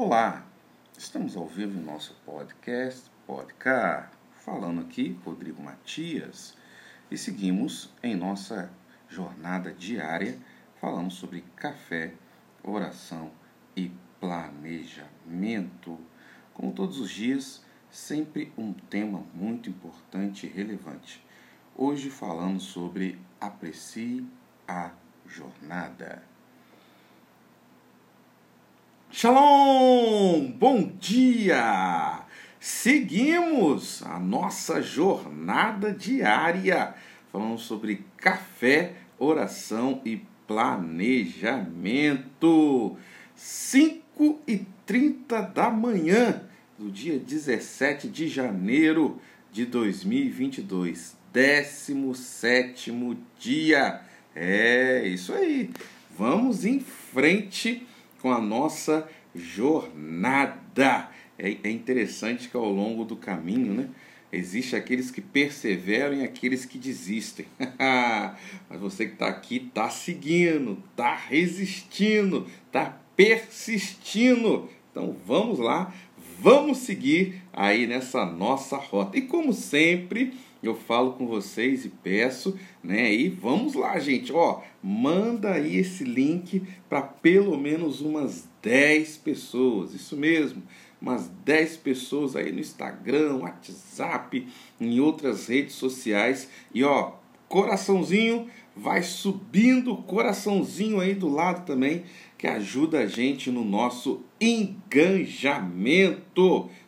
Olá, estamos ao vivo em nosso podcast Podcar, falando aqui Rodrigo Matias e seguimos em nossa jornada diária falando sobre café, oração e planejamento. Como todos os dias, sempre um tema muito importante e relevante. Hoje falando sobre aprecie a jornada. Shalom! Bom dia! Seguimos a nossa jornada diária falando sobre café, oração e planejamento. 5 e 30 da manhã do dia 17 de janeiro de 2022, 17 dia. É isso aí. Vamos em frente com a nossa jornada. É, é interessante que ao longo do caminho, né? Existe aqueles que perseveram e aqueles que desistem. Mas você que está aqui está seguindo, está resistindo, está persistindo. Então vamos lá, vamos seguir aí nessa nossa rota. E como sempre, eu falo com vocês e peço, né? E vamos lá, gente, ó, manda aí esse link para pelo menos umas 10 pessoas. Isso mesmo, umas 10 pessoas aí no Instagram, WhatsApp, em outras redes sociais. E ó, coraçãozinho, vai subindo coraçãozinho aí do lado também, que ajuda a gente no nosso engajamento.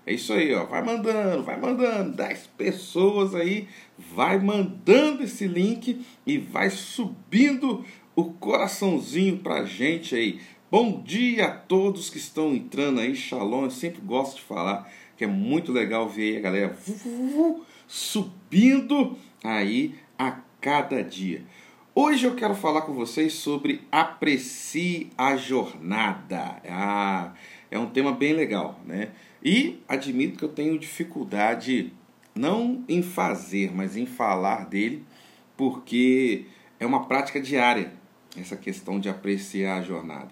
É isso aí, ó. Vai mandando, vai mandando. 10 pessoas aí, vai mandando esse link e vai subindo o coraçãozinho pra gente aí. Bom dia a todos que estão entrando aí, Shalom. Eu sempre gosto de falar que é muito legal ver a galera subindo aí a cada dia. Hoje eu quero falar com vocês sobre aprecie a jornada. Ah, é um tema bem legal, né? E admito que eu tenho dificuldade não em fazer, mas em falar dele, porque é uma prática diária essa questão de apreciar a jornada.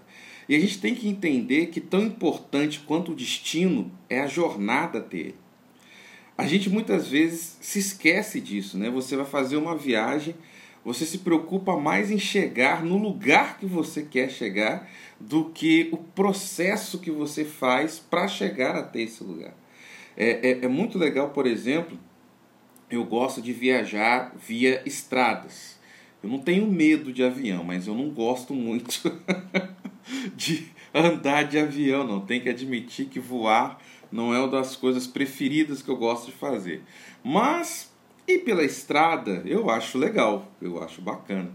E a gente tem que entender que tão importante quanto o destino é a jornada dele. A gente muitas vezes se esquece disso, né? Você vai fazer uma viagem você se preocupa mais em chegar no lugar que você quer chegar do que o processo que você faz para chegar até esse lugar. É, é, é muito legal, por exemplo, eu gosto de viajar via estradas. Eu não tenho medo de avião, mas eu não gosto muito de andar de avião, não. Tem que admitir que voar não é uma das coisas preferidas que eu gosto de fazer. Mas e pela estrada, eu acho legal, eu acho bacana.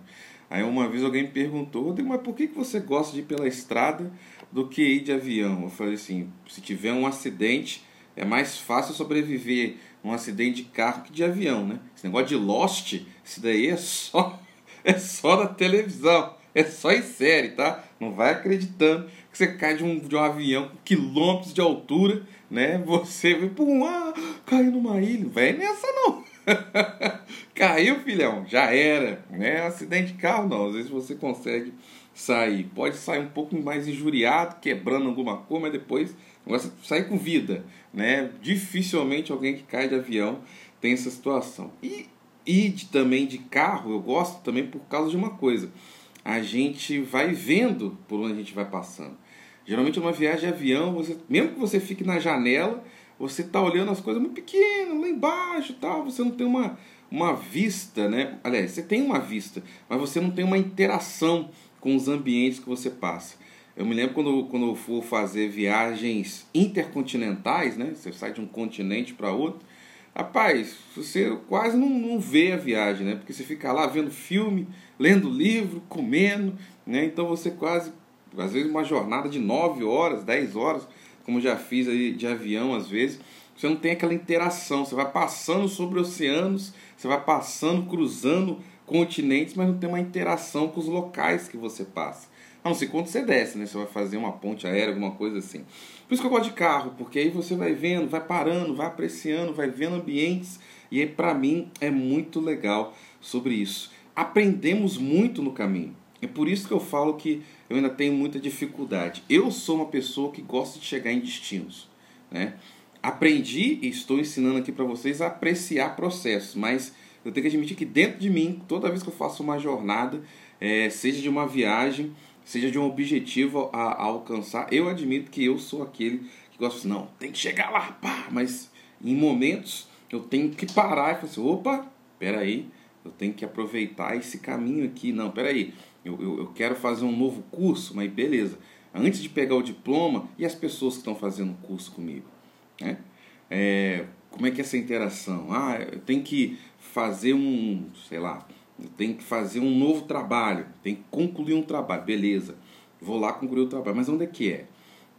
Aí uma vez alguém me perguntou, mas por que você gosta de ir pela estrada do que ir de avião? Eu falei assim, se tiver um acidente, é mais fácil sobreviver um acidente de carro que de avião, né? Esse negócio de Lost, isso daí é só, é só na televisão, é só em série, tá? Não vai acreditando que você cai de um, de um avião com quilômetros de altura, né? Você vê, pum, ah, caiu numa ilha. Vai nessa não. Caiu, filhão, já era. Né? Acidente de carro, não. Às vezes você consegue sair. Pode sair um pouco mais injuriado, quebrando alguma coisa, mas depois você sair com vida. Né? Dificilmente alguém que cai de avião tem essa situação. E, e de, também de carro, eu gosto também por causa de uma coisa. A gente vai vendo por onde a gente vai passando. Geralmente, uma viagem de avião, você, mesmo que você fique na janela, você está olhando as coisas muito pequenas, lá embaixo tal, você não tem uma, uma vista, né? Aliás, você tem uma vista, mas você não tem uma interação com os ambientes que você passa. Eu me lembro quando, quando eu for fazer viagens intercontinentais, né? Você sai de um continente para outro. Rapaz, você quase não, não vê a viagem, né? Porque você fica lá vendo filme, lendo livro, comendo, né? Então você quase, às vezes, uma jornada de 9 horas, 10 horas, como já fiz aí de avião às vezes, você não tem aquela interação, você vai passando sobre oceanos, você vai passando, cruzando continentes, mas não tem uma interação com os locais que você passa. A não ser quando você desce, né? Você vai fazer uma ponte aérea, alguma coisa assim. Por isso que eu gosto de carro, porque aí você vai vendo, vai parando, vai apreciando, vai vendo ambientes. E aí, para mim, é muito legal sobre isso. Aprendemos muito no caminho. É por isso que eu falo que eu ainda tenho muita dificuldade. Eu sou uma pessoa que gosta de chegar em destinos. Né? Aprendi e estou ensinando aqui para vocês a apreciar processos, mas eu tenho que admitir que dentro de mim, toda vez que eu faço uma jornada, é, seja de uma viagem, seja de um objetivo a, a, alcançar, eu admito que eu sou aquele que gosta de não, tem que chegar lá, pá, mas em momentos eu tenho que parar e falar assim, opa, peraí, eu tenho que aproveitar esse caminho aqui, não, peraí, eu, eu, eu quero fazer um novo curso, mas beleza, antes de pegar o diploma, e as pessoas que estão fazendo o curso comigo? Né? É, como é que é essa interação? Ah, eu tenho que fazer um, sei lá, eu tenho que fazer um novo trabalho, tenho que concluir um trabalho, beleza, vou lá concluir o trabalho, mas onde é que é?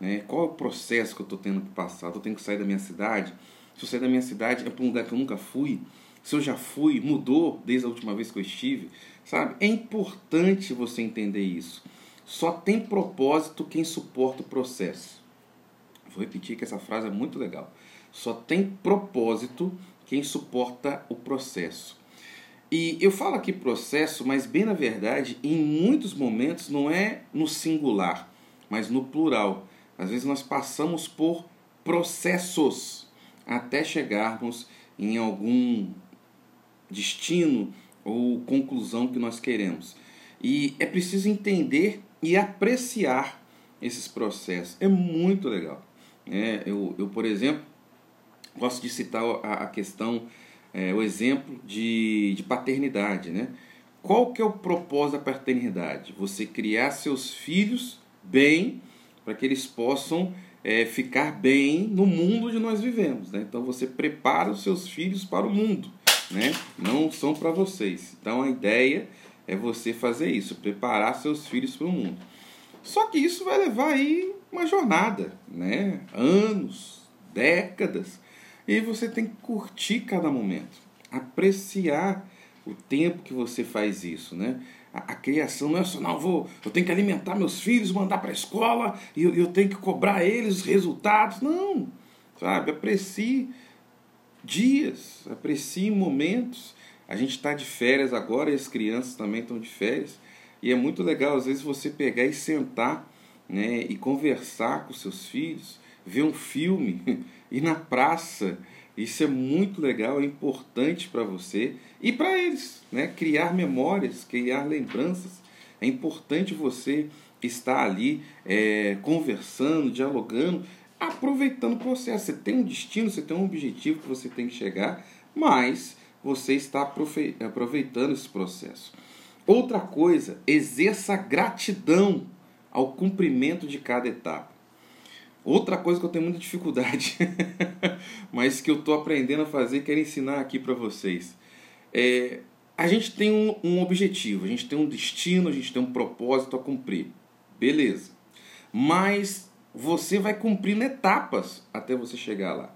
Né? Qual é o processo que eu estou tendo que passar? Eu tenho que sair da minha cidade? Se eu sair da minha cidade, é para um lugar que eu nunca fui? Se eu já fui, mudou desde a última vez que eu estive? Sabe? É importante você entender isso. Só tem propósito quem suporta o processo. Vou repetir que essa frase é muito legal. Só tem propósito quem suporta o processo. E eu falo aqui processo, mas bem na verdade, em muitos momentos não é no singular, mas no plural. Às vezes nós passamos por processos até chegarmos em algum destino ou conclusão que nós queremos. E é preciso entender e apreciar esses processos. É muito legal. É, eu, eu, por exemplo, gosto de citar a, a questão, é, o exemplo de, de paternidade. Né? Qual que é o propósito da paternidade? Você criar seus filhos bem para que eles possam é, ficar bem no mundo onde nós vivemos. Né? Então você prepara os seus filhos para o mundo, né? não são para vocês. Então a ideia é você fazer isso, preparar seus filhos para o mundo. Só que isso vai levar aí uma jornada, né? anos, décadas, e você tem que curtir cada momento, apreciar o tempo que você faz isso, né? A, a criação não é só, não, vou, eu tenho que alimentar meus filhos, mandar para a escola, e eu, eu tenho que cobrar eles os resultados. Não, sabe? Aprecie dias, aprecie momentos. A gente está de férias agora e as crianças também estão de férias. E é muito legal, às vezes, você pegar e sentar né, e conversar com seus filhos, ver um filme, ir na praça. Isso é muito legal, é importante para você e para eles, né? Criar memórias, criar lembranças. É importante você estar ali é, conversando, dialogando, aproveitando o processo. Você tem um destino, você tem um objetivo que você tem que chegar, mas você está aproveitando esse processo. Outra coisa, exerça gratidão ao cumprimento de cada etapa. Outra coisa que eu tenho muita dificuldade, mas que eu estou aprendendo a fazer quero ensinar aqui para vocês. É, a gente tem um, um, objetivo, a gente tem um destino, a gente tem um propósito a cumprir. Beleza. Mas você vai cumprindo etapas até você chegar lá.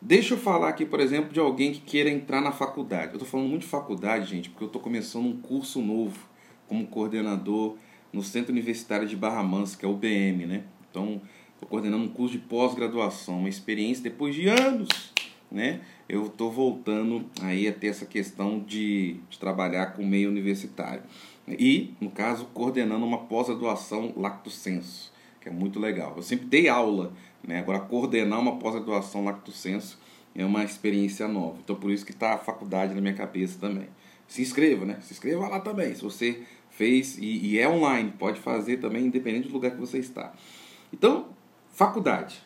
Deixa eu falar aqui, por exemplo, de alguém que queira entrar na faculdade. Eu estou falando muito de faculdade, gente, porque eu estou começando um curso novo como coordenador no Centro Universitário de Barra Mansa, que é o BM, né? Então, estou coordenando um curso de pós-graduação, uma experiência depois de anos, né? Eu estou voltando aí a ter essa questão de, de trabalhar com o meio universitário. E, no caso, coordenando uma pós-graduação Lacto Senso, que é muito legal. Eu sempre dei aula, né? Agora, coordenar uma pós-graduação Lacto Senso é uma experiência nova. Então, por isso que está a faculdade na minha cabeça também. Se inscreva, né? Se inscreva lá também. Se você fez e, e é online, pode fazer também, independente do lugar que você está. Então, Faculdade.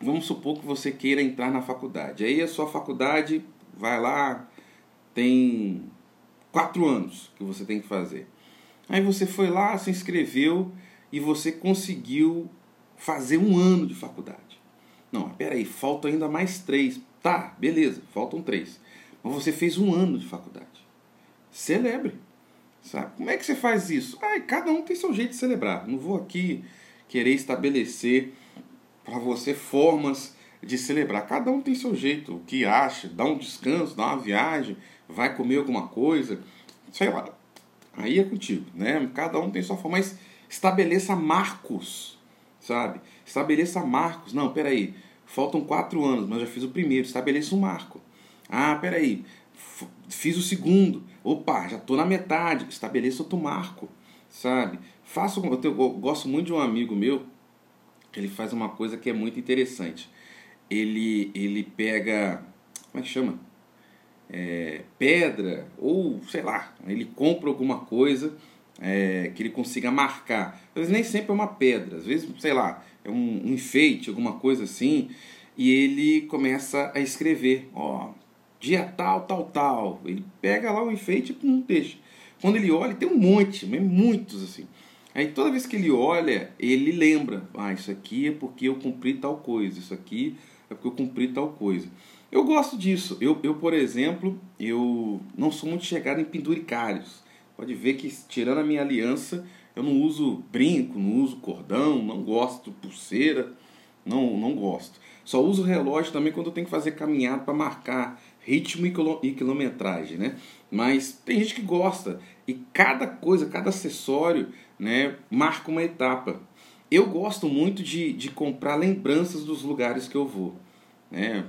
Vamos supor que você queira entrar na faculdade. Aí a sua faculdade vai lá, tem quatro anos que você tem que fazer. Aí você foi lá, se inscreveu e você conseguiu fazer um ano de faculdade. Não, peraí, faltam ainda mais três. Tá, beleza, faltam três. Mas você fez um ano de faculdade. Celebre. Sabe? Como é que você faz isso? Ah, cada um tem seu jeito de celebrar. Não vou aqui querer estabelecer para você formas de celebrar. Cada um tem seu jeito, o que acha, dá um descanso, dá uma viagem, vai comer alguma coisa, sei lá. Aí é contigo, né? Cada um tem sua forma, mas estabeleça marcos, sabe? Estabeleça marcos. Não, peraí, faltam quatro anos, mas já fiz o primeiro, estabeleça um marco. Ah, peraí, fiz o segundo. Opa, já estou na metade, estabeleça outro marco. sabe? Faço, eu, tenho, eu gosto muito de um amigo meu, ele faz uma coisa que é muito interessante. Ele, ele pega, como é que chama? É, pedra, ou sei lá, ele compra alguma coisa é, que ele consiga marcar. Às vezes nem sempre é uma pedra, às vezes, sei lá, é um, um enfeite, alguma coisa assim, e ele começa a escrever, ó, dia tal, tal, tal. Ele pega lá o enfeite e não deixa. Quando ele olha, tem um monte, muitos assim. Aí toda vez que ele olha, ele lembra, ah, isso aqui é porque eu cumpri tal coisa, isso aqui é porque eu cumpri tal coisa. Eu gosto disso. Eu, eu por exemplo, eu não sou muito chegado em penduricários. Pode ver que, tirando a minha aliança, eu não uso brinco, não uso cordão, não gosto pulseira, não, não gosto. Só uso relógio também quando eu tenho que fazer caminhada para marcar ritmo e quilometragem, né? Mas tem gente que gosta e cada coisa, cada acessório, né, marca uma etapa. Eu gosto muito de, de comprar lembranças dos lugares que eu vou, né?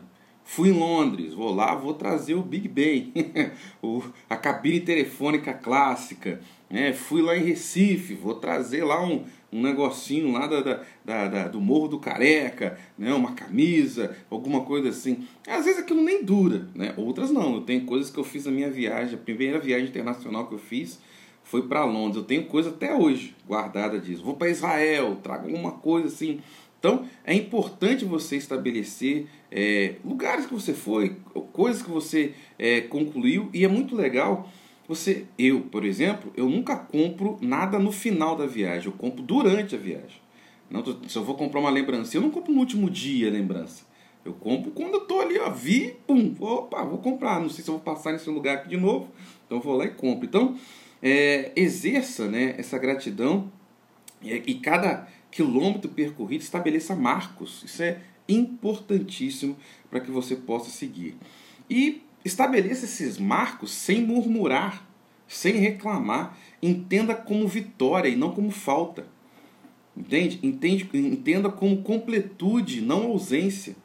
Fui em Londres, vou lá, vou trazer o Big o, a cabine telefônica clássica. Né? Fui lá em Recife, vou trazer lá um, um negocinho lá da, da, da, da, do Morro do Careca, né? uma camisa, alguma coisa assim. Às vezes aquilo nem dura, né? outras não. Eu tenho coisas que eu fiz na minha viagem, a primeira viagem internacional que eu fiz foi para Londres. Eu tenho coisa até hoje guardada disso. Vou para Israel, trago alguma coisa assim então é importante você estabelecer é, lugares que você foi, coisas que você é, concluiu e é muito legal. Você, eu, por exemplo, eu nunca compro nada no final da viagem, eu compro durante a viagem. Não, se eu vou comprar uma lembrança, eu não compro no último dia a lembrança. Eu compro quando eu tô ali, ó, vi, pum, opa, vou comprar. Não sei se eu vou passar nesse lugar aqui de novo, então vou lá e compro. Então, é, exerça né, essa gratidão e, e cada quilômetro percorrido, estabeleça marcos. Isso é importantíssimo para que você possa seguir. E estabeleça esses marcos sem murmurar, sem reclamar. Entenda como vitória e não como falta. Entende? Entende? Entenda como completude, não ausência.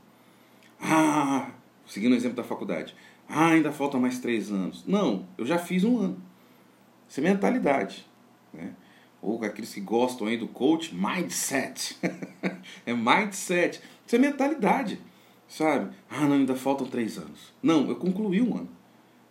Ah, seguindo o exemplo da faculdade. Ah, ainda falta mais três anos. Não, eu já fiz um ano. Isso é mentalidade. Né? Ou aqueles que gostam aí do coach, mindset. é mindset. Isso é mentalidade, sabe? Ah, não, ainda faltam três anos. Não, eu concluí um ano,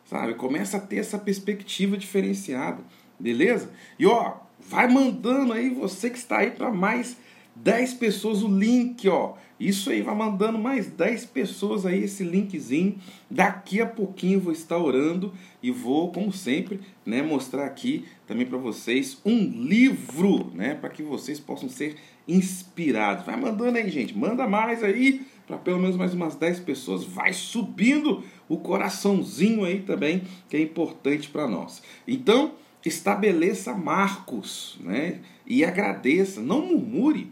sabe? Começa a ter essa perspectiva diferenciada, beleza? E ó, vai mandando aí você que está aí para mais 10 pessoas o link, ó. Isso aí, vai mandando mais 10 pessoas aí esse linkzinho. Daqui a pouquinho vou estar orando e vou, como sempre, né, mostrar aqui também para vocês um livro, né, para que vocês possam ser inspirados. Vai mandando aí, gente. Manda mais aí para pelo menos mais umas 10 pessoas. Vai subindo o coraçãozinho aí também, que é importante para nós. Então, estabeleça marcos, né? E agradeça, não murmure.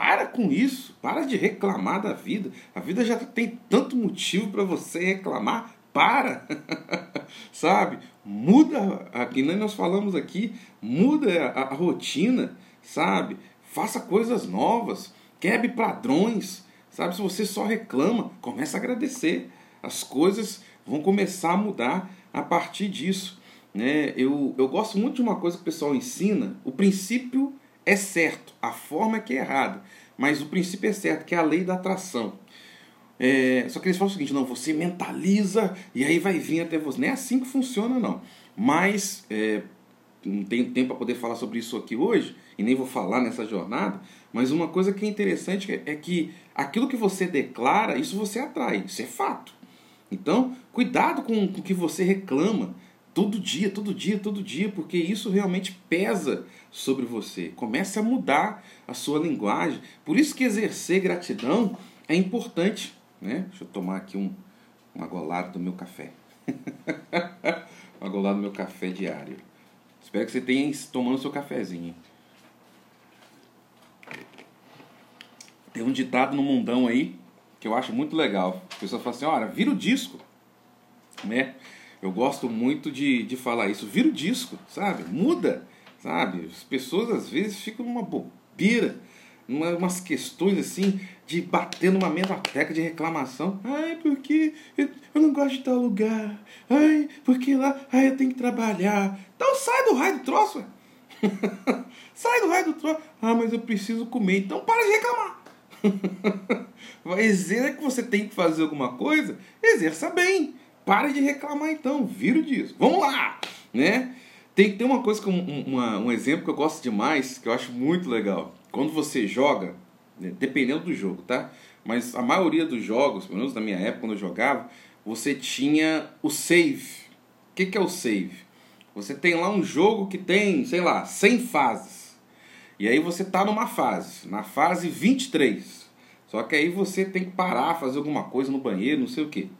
Para com isso, para de reclamar da vida. A vida já tem tanto motivo para você reclamar. Para, sabe? Muda, aqui nós falamos aqui, muda a, a rotina, sabe? Faça coisas novas, quebre padrões, sabe? Se você só reclama, comece a agradecer. As coisas vão começar a mudar a partir disso. Né? Eu, eu gosto muito de uma coisa que o pessoal ensina, o princípio é certo, a forma é que é errada, mas o princípio é certo, que é a lei da atração. É, só que eles falam o seguinte: não, você mentaliza e aí vai vir até você. Não é assim que funciona, não. Mas é, não tenho tempo para poder falar sobre isso aqui hoje, e nem vou falar nessa jornada. Mas uma coisa que é interessante é que aquilo que você declara, isso você atrai, isso é fato. Então, cuidado com o que você reclama todo dia, todo dia, todo dia, porque isso realmente pesa sobre você. Comece a mudar a sua linguagem. Por isso que exercer gratidão é importante. Né? Deixa eu tomar aqui um, uma golada do meu café. uma golada do meu café diário. Espero que você tenha tomando seu cafezinho. Tem um ditado no mundão aí que eu acho muito legal. A pessoa fala assim: olha, vira o disco. Né? Eu gosto muito de, de falar isso. Vira o disco, sabe? Muda, sabe? As pessoas às vezes ficam numa bobeira, numa, umas questões assim, de bater numa mesma tecla de reclamação. Ai, porque eu não gosto de tal lugar. Ai, porque lá ai, eu tenho que trabalhar. Então sai do raio do troço, Sai do raio do trono. Ah, mas eu preciso comer. Então para de reclamar. Exerça que você tem que fazer alguma coisa, exerça bem. Pare de reclamar então, vira disso. Vamos lá, né? Tem, tem uma coisa, um, um exemplo que eu gosto demais, que eu acho muito legal. Quando você joga, né, dependendo do jogo, tá? Mas a maioria dos jogos, pelo menos na minha época, quando eu jogava, você tinha o save. O que, que é o save? Você tem lá um jogo que tem, sei lá, 100 fases. E aí você tá numa fase, na fase 23. Só que aí você tem que parar, fazer alguma coisa no banheiro, não sei o que.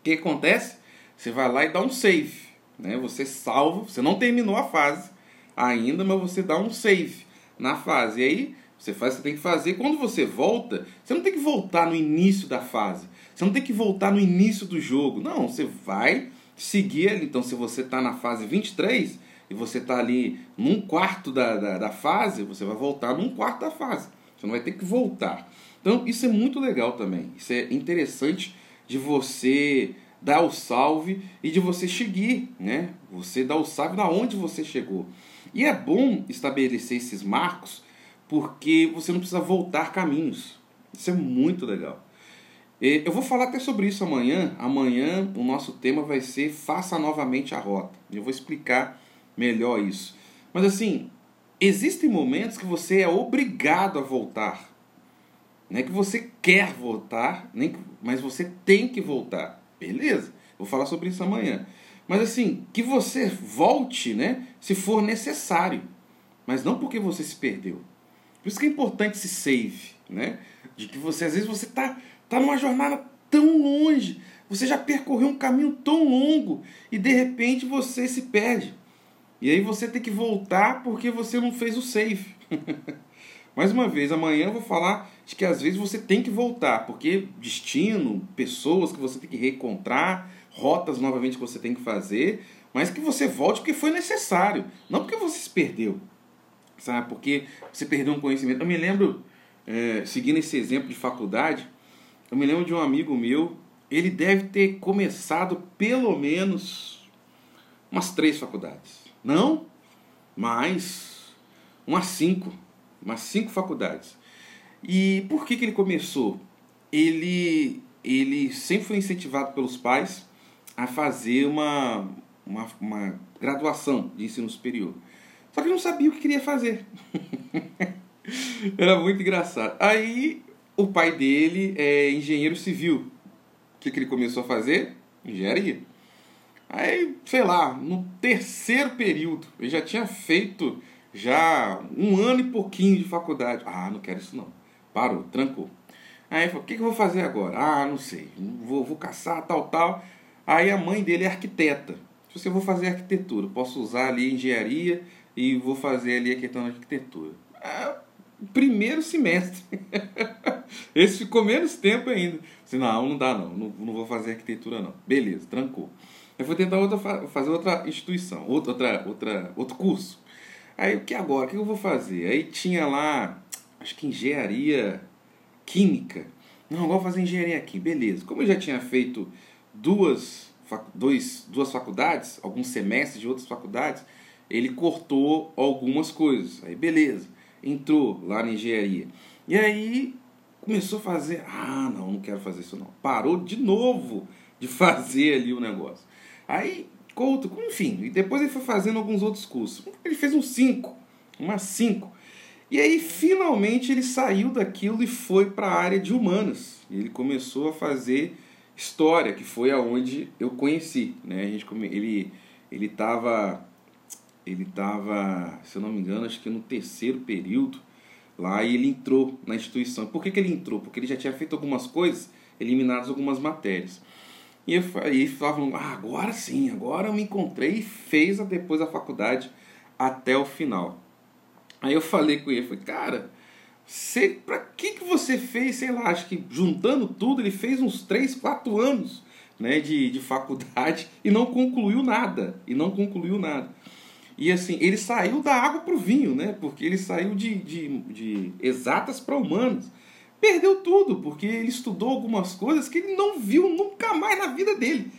O que acontece? Você vai lá e dá um save. Né? Você salva, você não terminou a fase ainda, mas você dá um save na fase. E aí você faz que tem que fazer. Quando você volta, você não tem que voltar no início da fase. Você não tem que voltar no início do jogo. Não, você vai seguir ali. Então, se você está na fase 23 e você está ali num quarto da, da, da, fase, você vai voltar num quarto da fase. Você não vai ter que voltar. Então, isso é muito legal também. Isso é interessante de você dar o salve e de você seguir, né? Você dá o salve da onde você chegou. E é bom estabelecer esses marcos porque você não precisa voltar caminhos. Isso é muito legal. Eu vou falar até sobre isso amanhã. Amanhã o nosso tema vai ser Faça novamente a rota. Eu vou explicar melhor isso. Mas assim, existem momentos que você é obrigado a voltar. Não é que você quer voltar, nem mas você tem que voltar. Beleza? Vou falar sobre isso amanhã. Mas assim, que você volte, né, se for necessário. Mas não porque você se perdeu. Por isso que é importante esse save, né? De que você, às vezes, você tá, tá numa jornada tão longe, você já percorreu um caminho tão longo e de repente você se perde. E aí você tem que voltar porque você não fez o save. Mais uma vez, amanhã eu vou falar de que às vezes você tem que voltar, porque destino, pessoas que você tem que reencontrar, rotas novamente que você tem que fazer, mas que você volte porque foi necessário, não porque você se perdeu, sabe? Porque você perdeu um conhecimento. Eu me lembro, é, seguindo esse exemplo de faculdade, eu me lembro de um amigo meu, ele deve ter começado pelo menos umas três faculdades. Não, mas umas cinco umas cinco faculdades. E por que, que ele começou? Ele, ele sempre foi incentivado pelos pais a fazer uma, uma, uma graduação de ensino superior. Só que ele não sabia o que queria fazer. Era muito engraçado. Aí o pai dele é engenheiro civil. O que, que ele começou a fazer? Engenharia. Aí, sei lá, no terceiro período, ele já tinha feito já um ano e pouquinho de faculdade. Ah, não quero isso não. Parou, trancou. Aí falou, o que, que eu vou fazer agora? Ah, não sei, vou, vou caçar, tal, tal. Aí a mãe dele é arquiteta. Se você vou fazer arquitetura, posso usar ali engenharia e vou fazer ali a questão da arquitetura. Ah, primeiro semestre. Esse ficou menos tempo ainda. Disse, não, não dá não, não, não vou fazer arquitetura não. Beleza, trancou. Eu vou tentar outra, fazer outra instituição, outra, outra, outra, outro curso. Aí o que agora? O que eu vou fazer? Aí tinha lá, acho que engenharia química. Não, agora vou fazer engenharia aqui, beleza. Como eu já tinha feito duas, dois, duas faculdades, alguns semestres de outras faculdades, ele cortou algumas coisas. Aí beleza, entrou lá na engenharia. E aí começou a fazer, ah, não, não quero fazer isso não. Parou de novo de fazer ali o negócio. Aí Couto, enfim. E depois ele foi fazendo alguns outros cursos. Ele fez uns cinco, umas cinco. E aí finalmente ele saiu daquilo e foi para a área de humanas. Ele começou a fazer história, que foi aonde eu conheci, né? A gente ele ele estava ele tava, se eu não me engano, acho que no terceiro período lá e ele entrou na instituição. Por que, que ele entrou? Porque ele já tinha feito algumas coisas, eliminadas algumas matérias. E aí falavam, ah, agora sim, agora eu me encontrei e fez depois a faculdade até o final. Aí eu falei com ele, falei, cara, você, pra que, que você fez, sei lá, acho que juntando tudo, ele fez uns 3, 4 anos né, de, de faculdade e não concluiu nada. E não concluiu nada. E assim, ele saiu da água para o vinho, né? Porque ele saiu de, de, de exatas para humanos perdeu tudo, porque ele estudou algumas coisas que ele não viu nunca mais na vida dele.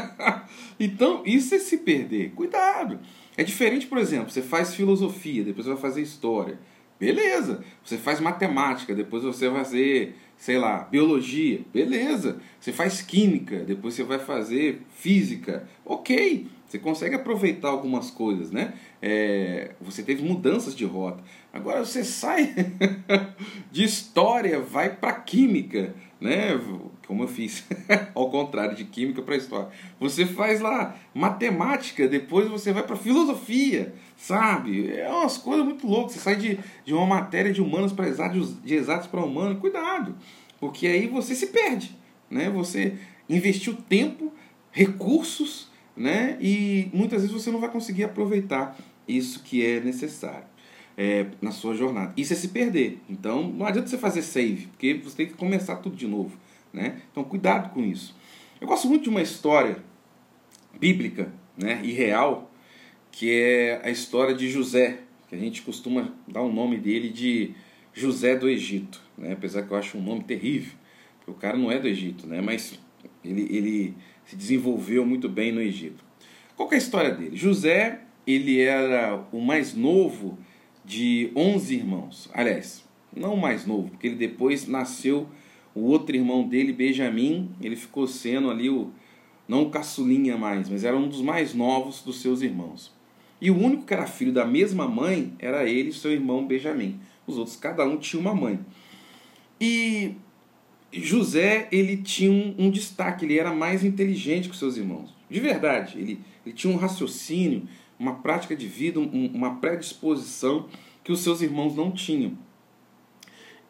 então, isso é se perder. Cuidado. É diferente, por exemplo, você faz filosofia, depois você vai fazer história. Beleza. Você faz matemática, depois você vai fazer, sei lá, biologia. Beleza. Você faz química, depois você vai fazer física. Ok. Você consegue aproveitar algumas coisas, né? É, você teve mudanças de rota. Agora você sai de história, vai para química, né? Como eu fiz, ao contrário, de química para história. Você faz lá matemática, depois você vai para filosofia, sabe? É umas coisas muito loucas. Você sai de, de uma matéria de humanos para exatos, de exatos para humanos. Cuidado, porque aí você se perde, né? Você investiu tempo, recursos né? E muitas vezes você não vai conseguir aproveitar isso que é necessário é, na sua jornada. Isso é se perder. Então não adianta você fazer save, porque você tem que começar tudo de novo, né? Então cuidado com isso. Eu gosto muito de uma história bíblica, né, e real, que é a história de José, que a gente costuma dar o nome dele de José do Egito, né? Apesar que eu acho um nome terrível, porque o cara não é do Egito, né? Mas ele, ele se desenvolveu muito bem no Egito. Qual é a história dele? José, ele era o mais novo de 11 irmãos. Aliás, não o mais novo, porque ele depois nasceu o outro irmão dele, Benjamim, ele ficou sendo ali o não o caçulinha mais, mas era um dos mais novos dos seus irmãos. E o único que era filho da mesma mãe era ele, seu irmão Benjamim. Os outros, cada um tinha uma mãe. E José ele tinha um, um, destaque, ele era mais inteligente que seus irmãos. De verdade, ele, ele tinha um raciocínio, uma prática de vida, um, uma predisposição que os seus irmãos não tinham.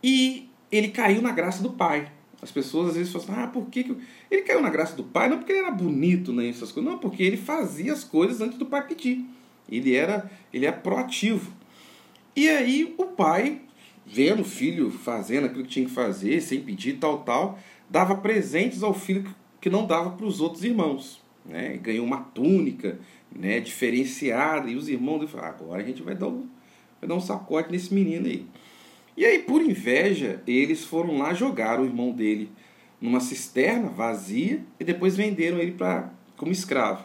E ele caiu na graça do pai. As pessoas às vezes falam assim, ah, por que, que ele caiu na graça do pai? Não porque ele era bonito, nem essas coisas, não, porque ele fazia as coisas antes do pai pedir. Ele era, ele é proativo. E aí o pai vendo o filho fazendo aquilo que tinha que fazer, sem pedir, tal, tal, dava presentes ao filho que não dava para os outros irmãos. Né? Ganhou uma túnica né, diferenciada, e os irmãos falaram, agora a gente vai dar, um, vai dar um sacode nesse menino aí. E aí, por inveja, eles foram lá jogar o irmão dele numa cisterna vazia e depois venderam ele para como escravo.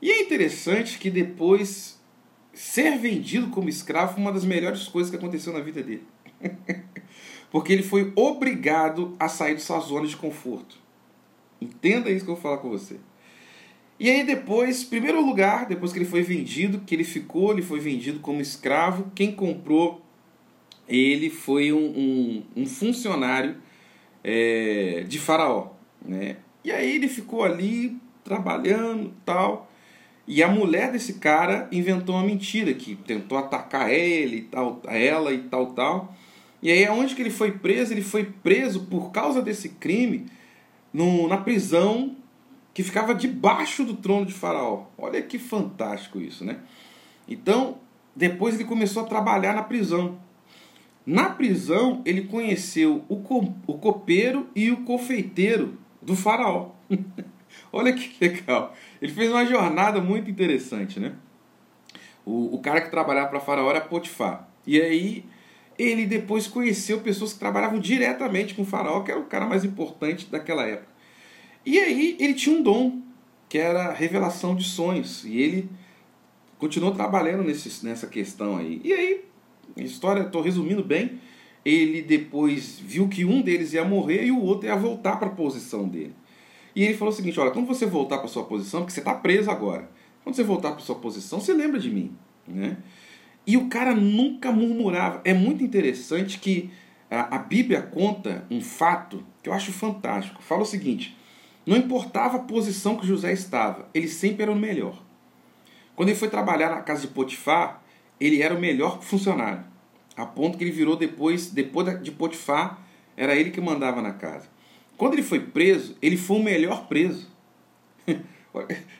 E é interessante que depois ser vendido como escravo foi uma das melhores coisas que aconteceu na vida dele. Porque ele foi obrigado a sair de sua zona de conforto. Entenda isso que eu vou falar com você. E aí depois, primeiro lugar, depois que ele foi vendido, que ele ficou, ele foi vendido como escravo. Quem comprou ele foi um, um, um funcionário é, de faraó. Né? E aí ele ficou ali trabalhando tal. E a mulher desse cara inventou uma mentira que tentou atacar ele e tal, ela e tal, tal. E aí aonde que ele foi preso? Ele foi preso por causa desse crime no, na prisão que ficava debaixo do trono de Faraó. Olha que fantástico isso, né? Então, depois ele começou a trabalhar na prisão. Na prisão, ele conheceu o, co o copeiro e o confeiteiro do Faraó. Olha que legal. Ele fez uma jornada muito interessante, né? O, o cara que trabalhava para Faraó era Potifar. E aí ele depois conheceu pessoas que trabalhavam diretamente com o Faraó, que era o cara mais importante daquela época. E aí ele tinha um dom, que era revelação de sonhos. E ele continuou trabalhando nesse, nessa questão aí. E aí, história, estou resumindo bem, ele depois viu que um deles ia morrer e o outro ia voltar para a posição dele. E ele falou o seguinte: olha, quando você voltar para sua posição, porque você está preso agora, quando você voltar para sua posição, você lembra de mim, né? E o cara nunca murmurava. É muito interessante que a, a Bíblia conta um fato que eu acho fantástico. Fala o seguinte: não importava a posição que José estava, ele sempre era o melhor. Quando ele foi trabalhar na casa de Potifar, ele era o melhor funcionário, a ponto que ele virou depois, depois de Potifar, era ele que mandava na casa. Quando ele foi preso, ele foi o melhor preso.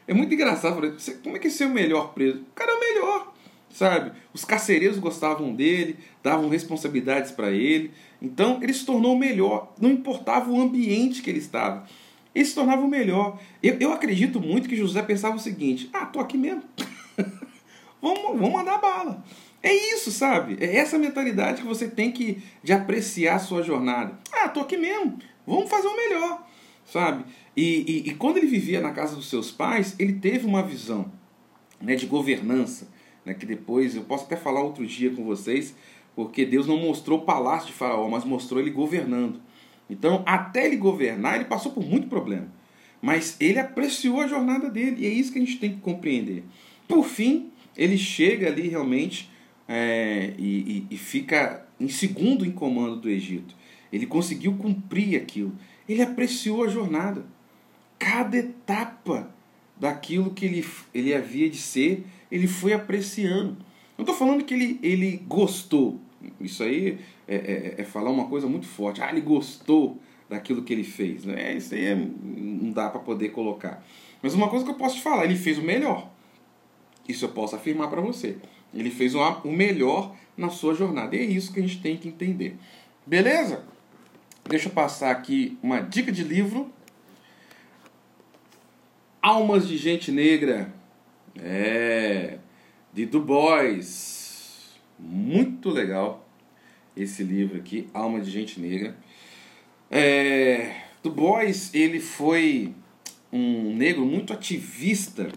É muito engraçado. Como é que é ser o melhor preso? O cara é o melhor, sabe? Os carcereiros gostavam dele, davam responsabilidades para ele. Então ele se tornou o melhor. Não importava o ambiente que ele estava. Ele se tornava o melhor. Eu, eu acredito muito que José pensava o seguinte: ah, tô aqui mesmo. vamos, vamos mandar bala. É isso, sabe? É essa mentalidade que você tem que de apreciar a sua jornada. Ah, tô aqui mesmo. Vamos fazer o melhor, sabe? E, e, e, quando ele vivia na casa dos seus pais, ele teve uma visão. né, de governança, né, que depois eu posso até falar outro dia com vocês, porque Deus não mostrou o palácio de Faraó, mas mostrou ele governando. Então, até ele governar, ele passou por muito problema. Mas ele apreciou a jornada dele, e é isso que a gente tem que compreender. Por fim, ele chega ali realmente é, e, e, e fica em segundo em comando do Egito. Ele conseguiu cumprir aquilo. Ele apreciou a jornada. Cada etapa daquilo que ele, ele havia de ser, ele foi apreciando. Não estou falando que ele, ele gostou. Isso aí é, é, é, falar uma coisa muito forte. Ah, ele gostou daquilo que ele fez. Né? Isso aí é, não dá para poder colocar. Mas uma coisa que eu posso te falar, ele fez o melhor. Isso eu posso afirmar para você. Ele fez o melhor na sua jornada. E é isso que a gente tem que entender. Beleza? Deixa eu passar aqui uma dica de livro. Almas de Gente Negra. É. De Du Bois. Muito legal esse livro aqui, Alma de Gente Negra. É, du Bois, ele foi um negro muito ativista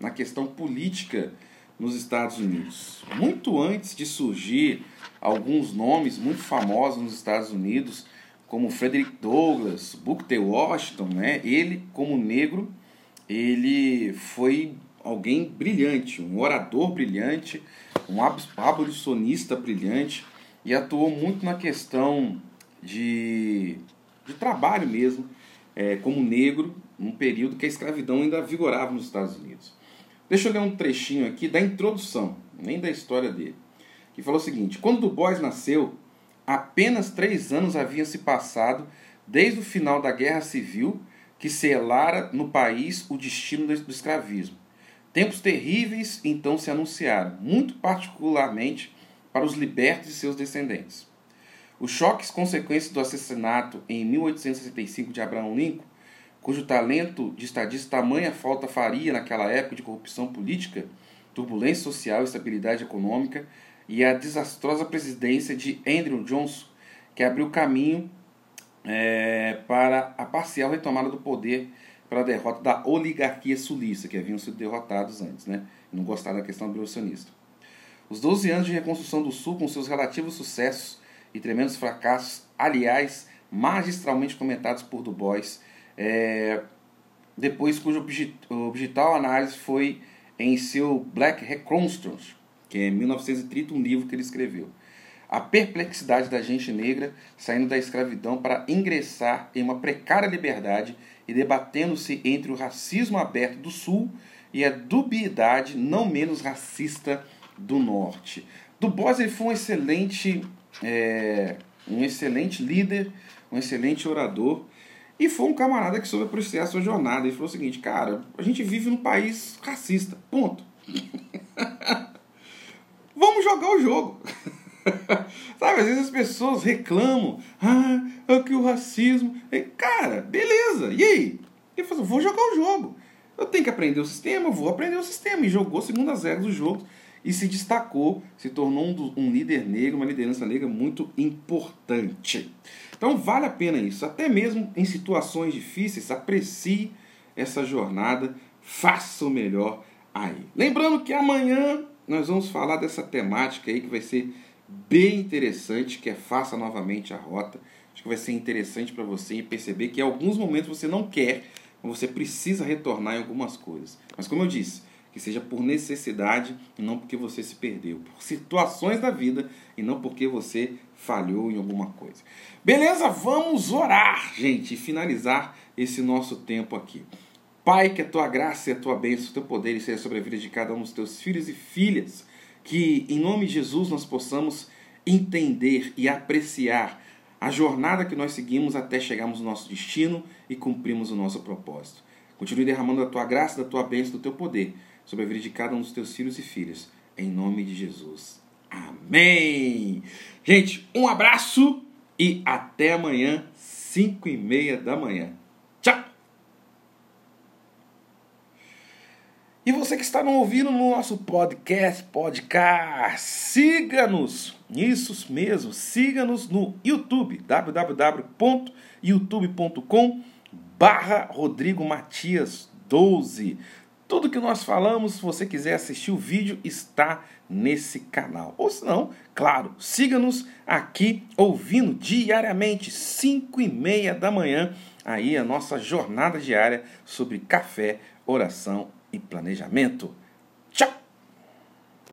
na questão política nos Estados Unidos. Muito antes de surgir alguns nomes muito famosos nos Estados Unidos, como Frederick Douglass, Booker T. Washington, né? Ele, como negro, ele foi alguém brilhante, um orador brilhante, um abolicionista brilhante e atuou muito na questão de, de trabalho mesmo, é, como negro, num período que a escravidão ainda vigorava nos Estados Unidos. Deixa eu ler um trechinho aqui da introdução, nem da história dele, que falou o seguinte: Quando Du Bois nasceu, Apenas três anos haviam se passado desde o final da Guerra Civil que selara no país o destino do escravismo. Tempos terríveis então se anunciaram, muito particularmente para os libertos e seus descendentes. Os choques consequentes do assassinato em 1865 de Abraham Lincoln, cujo talento de estadista tamanha falta faria naquela época de corrupção política, turbulência social e estabilidade econômica, e a desastrosa presidência de Andrew Johnson, que abriu caminho é, para a parcial retomada do poder pela derrota da oligarquia sulista, que haviam sido derrotados antes, né? não gostaram da questão abolicionista. Os 12 anos de reconstrução do Sul, com seus relativos sucessos e tremendos fracassos, aliás, magistralmente comentados por Du Bois, é, depois cuja objetal análise foi em seu Black Reconstruction, que é 1930, um livro que ele escreveu. A perplexidade da gente negra saindo da escravidão para ingressar em uma precária liberdade e debatendo-se entre o racismo aberto do Sul e a dubiedade não menos racista do Norte. Du Bois ele foi um excelente, é, um excelente líder, um excelente orador e foi um camarada que soube apreciar a sua jornada. Ele falou o seguinte, cara, a gente vive num país racista, ponto. Vamos jogar o jogo. Sabe, às vezes as pessoas reclamam, ah, é que o racismo. Cara, beleza, e aí? Falou, vou jogar o jogo. Eu tenho que aprender o sistema, vou aprender o sistema. E jogou segundo as regras do jogo e se destacou, se tornou um, um líder negro, uma liderança negra muito importante. Então vale a pena isso, até mesmo em situações difíceis, aprecie essa jornada, faça o melhor aí. Lembrando que amanhã nós vamos falar dessa temática aí que vai ser bem interessante, que é faça novamente a rota. Acho que vai ser interessante para você perceber que em alguns momentos você não quer, mas você precisa retornar em algumas coisas. Mas como eu disse, que seja por necessidade e não porque você se perdeu, por situações da vida e não porque você falhou em alguma coisa. Beleza? Vamos orar, gente, e finalizar esse nosso tempo aqui. Pai, que a tua graça e a tua bênção, o teu poder seja sobre a vida de cada um dos teus filhos e filhas. Que em nome de Jesus nós possamos entender e apreciar a jornada que nós seguimos até chegarmos no nosso destino e cumprirmos o nosso propósito. Continue derramando a tua graça, da tua bênção, do teu poder sobre a vida de cada um dos teus filhos e filhas. Em nome de Jesus. Amém. Gente, um abraço e até amanhã, 5 e meia da manhã. E você que está nos ouvindo no nosso podcast, podcast, siga-nos, isso mesmo, siga-nos no YouTube, www.youtube.com barra Rodrigo Matias 12. Tudo que nós falamos, se você quiser assistir o vídeo, está nesse canal. Ou se não, claro, siga-nos aqui ouvindo diariamente, 5 e meia da manhã, aí a nossa jornada diária sobre café, oração e planejamento.